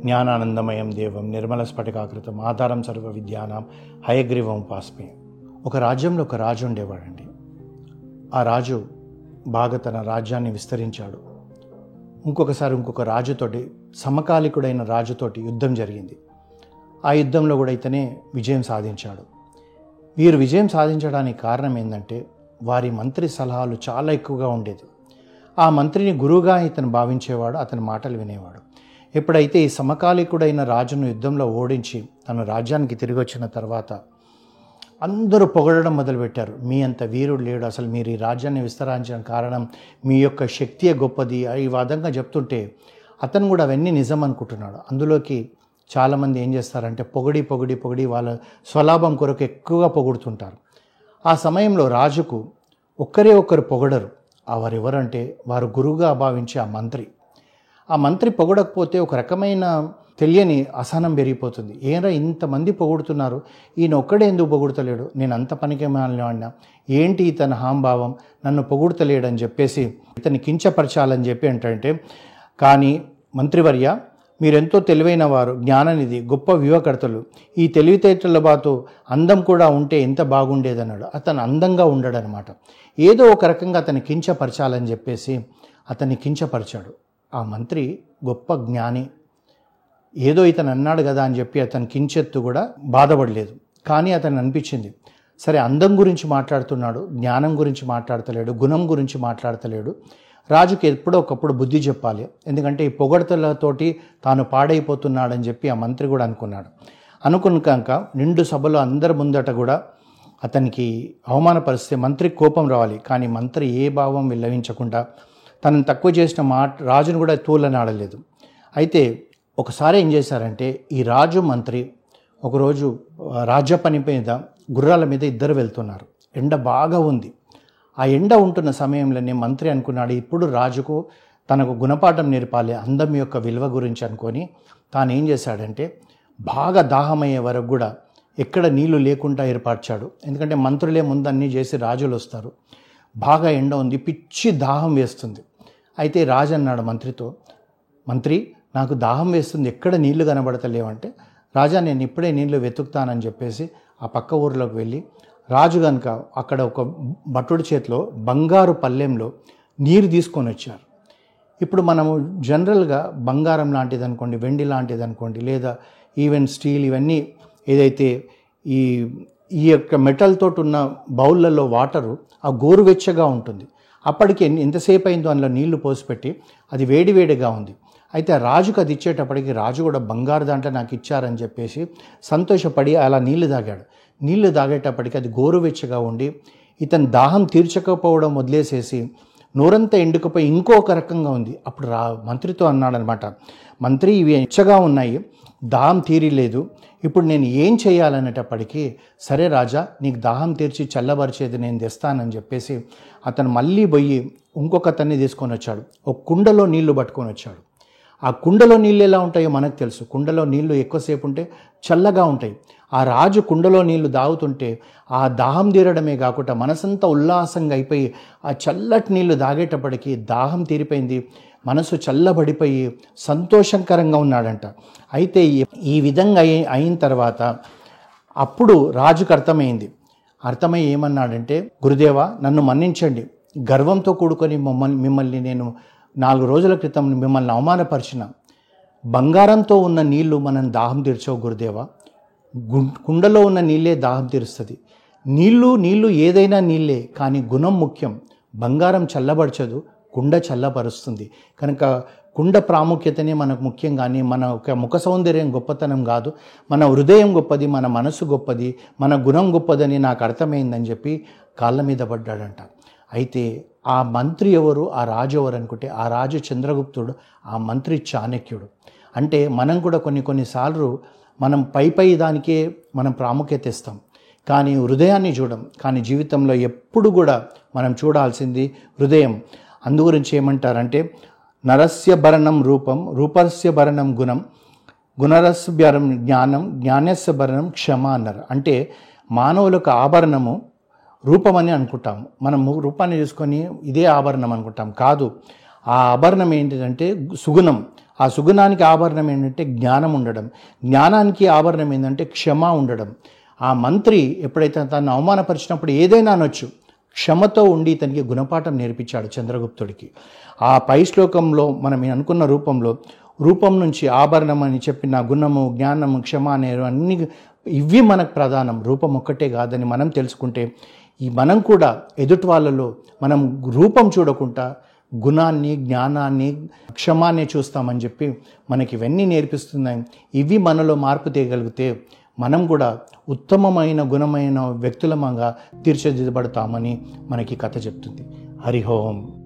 జ్ఞానానందమయం దేవం నిర్మల స్ఫటికాకృతం ఆధారం సర్వ విద్యానాం హయగ్రీవం పాస్మే ఒక రాజ్యంలో ఒక రాజు ఉండేవాడండి. ఆ రాజు బాగా తన రాజ్యాన్ని విస్తరించాడు. ఇంకొకసారి ఇంకొక రాజుతోటి సమకాలికుడైన రాజుతోటి యుద్ధం జరిగింది. ఆ యుద్ధంలో కూడా ఇతనే విజయం సాధించాడు. వీరు విజయం సాధించడానికి కారణం ఏంటంటే వారి మంత్రి సలహాలు చాలా ఎక్కువగా ఉండేది. ఆ మంత్రిని గురువుగా ఇతను భావించేవాడు అతని మాటలు వినేవాడు. ఎప్పుడైతే ఈ సమకాలికుడైన రాజును యుద్ధంలో ఓడించి తన రాజ్యానికి తిరిగి వచ్చిన తర్వాత అందరూ పొగడడం మొదలుపెట్టారు. మీ అంత వీరుడు లేడు. అసలు మీరు ఈ రాజ్యాన్ని విస్తరించిన కారణం మీ యొక్క శక్తియే గొప్పది? ఈ విధంగా చెప్తుంటే అతను కూడా అవన్నీ నిజం అనుకుంటున్నాడు. అందులోకి చాలామంది ఏం చేస్తారంటే పొగిడి పొగిడి పొగిడి వాళ్ళ స్వలాభం కొరకు ఎక్కువగా పొగుడుతుంటారు. ఆ సమయంలో రాజుకు ఒక్కరే ఒక్కరు పొగడరు. ఆ వారు ఎవరంటే వారు గురువుగా భావించే ఆ మంత్రి. ఆ మంత్రి పొగడకపోతే ఒక రకమైన తెలియని అసహనం పెరిగిపోతుంది. ఏరా ఇంతమంది పొగుడుతున్నారు? ఈయన ఒక్కడే ఎందుకు పొగుడతలేడు? నేను అంత పనికి వాడినా ఏంటి ఇతని హాంభావం? నన్ను పొగుడతలేడని చెప్పేసి ఇతని కించపరచాలని చెప్పి ఏంటంటే కానీ మంత్రివర్య మీరెంతో తెలివైన వారు జ్ఞాననిధి గొప్ప వ్యూహకర్తలు ఈ తెలివితేటల బాతో అందం కూడా ఉంటే ఎంత బాగుండేదన్నాడు. అతను అందంగా ఉండడనమాట ఏదో ఒక రకంగా అతను కించపరచాలని చెప్పేసి అతన్ని కించపరిచాడు. ఆ మంత్రి గొప్ప జ్ఞాని. ఏదో ఇతను అన్నాడు కదా అని చెప్పి అతను కించెత్తు కూడా బాధపడలేదు. కానీ అతను అనిపించింది సరే అందం గురించి మాట్లాడుతున్నాడు జ్ఞానం గురించి మాట్లాడతలేడు గుణం గురించి మాట్లాడతలేడు. రాజుకి ఎప్పుడో ఒకప్పుడు బుద్ధి చెప్పాలి. ఎందుకంటే ఈ పొగడతలతోటి తాను పాడైపోతున్నాడని చెప్పి ఆ మంత్రి కూడా అనుకున్నాడు. అనుకున్నాక నిండు సభలో అందరి ముందట కూడా అతనికి అవమానపరిస్తే మంత్రికి కోపం రావాలి. కానీ మంత్రి ఏ భావం విల్లవించకుండా తనను తక్కువ చేసిన మాట రాజును కూడా తూలనాడలేదు అయితే ఒకసారి ఏం చేశారంటే ఈ రాజు మంత్రి ఒకరోజు రాజ్య పని మీద గుర్రాల మీద ఇద్దరు వెళ్తున్నారు. ఎండ బాగా ఉంది. ఆ ఎండ ఉంటున్న సమయంలోనే మంత్రి అనుకున్నాడు ఇప్పుడు రాజుకు తనకు గుణపాఠం నేర్పాలి అందం యొక్క విలువ గురించి అనుకొని తాను ఏం చేశాడంటే బాగా దాహమయ్యే వరకు కూడా ఎక్కడ నీళ్ళు లేకుండా ఏర్పరిచాడు ఎందుకంటే మంత్రులే ముందు అన్నీ చేసి రాజులు వస్తారు. బాగా ఎండ ఉంది పిచ్చి దాహం వేస్తుంది. అయితే రాజు అన్నాడు మంత్రితో మంత్రి నాకు దాహం వేస్తుంది ఎక్కడ నీళ్ళు కనబడతలేవంటే రాజా నేను ఇప్పుడే నీళ్ళు వెతుకుతానని చెప్పేసి ఆ పక్క ఊర్లోకి వెళ్ళి రాజు కనుక అక్కడ ఒక భటుడి చేతిలో బంగారు పల్లెంలో నీరు తీసుకొని వచ్చారు. ఇప్పుడు మనము జనరల్గా బంగారం లాంటిది అనుకోండి వెండి లాంటిది అనుకోండి లేదా ఈవెన్ స్టీల్ ఇవన్నీ ఏదైతే ఈ ఈ యొక్క మెటల్ తోటి ఉన్న బౌళ్ళల్లో వాటరు ఆ గోరువెచ్చగా ఉంటుంది. అప్పటికి ఎంతసేపు అయిందో అందులో నీళ్ళు పోసిపెట్టి అది వేడివేడిగా ఉంది. అయితే రాజుకు అది ఇచ్చేటప్పటికి రాజు కూడా బంగారు దాంట్లో నాకు ఇచ్చారని చెప్పేసి సంతోషపడి అలా నీళ్ళు తాగాడు. నీళ్ళు తాగేటప్పటికి అది గోరువెచ్చగా ఉండి ఇతను దాహం తీర్చకపోవడం వదిలేసేసి నోరంతా ఎండుకపోయి ఇంకొక రకంగా ఉంది. అప్పుడు రా మంత్రితో అన్నాడనమాట మంత్రి ఇవి ఎచ్చగా ఉన్నాయి. దాహం తీరిలేదు. ఇప్పుడు నేను ఏం చేయాలనేటప్పటికీ సరే రాజా నీకు దాహం తీర్చి చల్లబరిచేది నేను తెస్తానని చెప్పేసి అతను మళ్ళీ పోయి ఇంకొక అతన్ని తీసుకొని వచ్చాడు. ఒక కుండలో నీళ్ళు పట్టుకొని వచ్చాడు. ఆ కుండలో నీళ్ళు ఎలా ఉంటాయో మనకు తెలుసు. కుండలో నీళ్ళు ఎక్కువసేపు ఉంటే చల్లగా ఉంటాయి. ఆ రాజు కుండలో నీళ్ళు దాగుతుంటే ఆ దాహం తీరడమే కాకుండా మనసంతా ఉల్లాసంగా అయిపోయి ఆ చల్లటి నీళ్ళు దాగేటప్పటికీ దాహం తీరిపోయింది. మనసు చల్లబడిపోయి సంతోషకరంగా ఉన్నాడంట. అయితే ఈ- విధంగా అయిన తర్వాత అప్పుడు రాజుకు అర్థమైంది. అర్థమై ఏమన్నాడంటే గురుదేవా నన్ను మన్నించండి. గర్వంతో కూడుకొని మమ్మల్ని మిమ్మల్ని నేను నాలుగు రోజుల క్రితం మిమ్మల్ని అవమానపరిచిన. బంగారంతో ఉన్న నీళ్ళు మనం దాహం తీర్చవు గురుదేవా. కుండలో ఉన్న నీళ్ళే దాహం తీరుస్తుంది. నీళ్ళు నీళ్ళు ఏదైనా నీళ్ళే కానీ గుణం ముఖ్యం. బంగారం చల్లబరచదు కుండ చల్లపరుస్తుంది కనుక కుండ ప్రాముఖ్యతనే మనకు ముఖ్యం కానీ మన ఒక ముఖ సౌందర్యం గొప్పతనం కాదు. మన హృదయం గొప్పది మన మనసు గొప్పది మన గుణం గొప్పదని నాకు అర్థమైందని చెప్పి కాళ్ళ మీద పడ్డాడంట. అయితే ఆ మంత్రి ఎవరు? ఆ రాజు ఎవరు అనుకుంటే ఆ రాజు చంద్రగుప్తుడు ఆ మంత్రి చాణక్యుడు. అంటే మనం కూడా కొన్ని కొన్నిసార్లు మనం పై పై దానికే మనం ప్రాముఖ్యత ఇస్తాం. కానీ హృదయాన్ని చూడం కానీ జీవితంలో ఎప్పుడు కూడా మనం చూడాల్సింది హృదయం. అందుగురించి ఏమంటారంటే నరస్య భరణం రూపం రూపస్య భరణం గుణం గుణరస్య భరణం జ్ఞానం జ్ఞానస్య భరణం క్షమ అన్నారు. అంటే మానవులకు ఆభరణము రూపం అని అనుకుంటాము. మనం రూపాన్ని చూసుకొని ఇదే ఆభరణం అనుకుంటాం. కాదు ఆ ఆభరణం ఏంటంటే సుగుణం. ఆ సుగుణానికి ఆభరణం ఏంటంటే జ్ఞానం ఉండడం. జ్ఞానానికి ఆభరణం ఏంటంటే క్షమ ఉండడం. ఆ మంత్రి ఎప్పుడైతే తను అవమానపరిచినప్పుడు ఏదైనా అనొచ్చు. క్షమతో ఉండి తనకి గుణపాఠం నేర్పించాడు చంద్రగుప్తుడికి. ఆ పై శ్లోకంలో మనం అనుకున్న రూపంలో రూపం నుంచి ఆభరణం అని చెప్పిన గుణము జ్ఞానము క్షమ అనే అన్ని ఇవి మనకు ప్రధానం. రూపం ఒక్కటే కాదని మనం తెలుసుకుంటే ఈ మనం కూడా ఎదుటి వాళ్ళలో మనం రూపం చూడకుండా గుణాన్ని జ్ఞానాన్ని క్షమాన్ని చూస్తామని చెప్పి మనకి ఇవన్నీ నేర్పిస్తున్నాయి. ఇవి మనలో మార్పు తీయగలిగితే మనం కూడా ఉత్తమమైన గుణమైన వ్యక్తులమంగా తీర్చిదిద్దబడతామని మనకి కథ చెప్తుంది. హరిహోం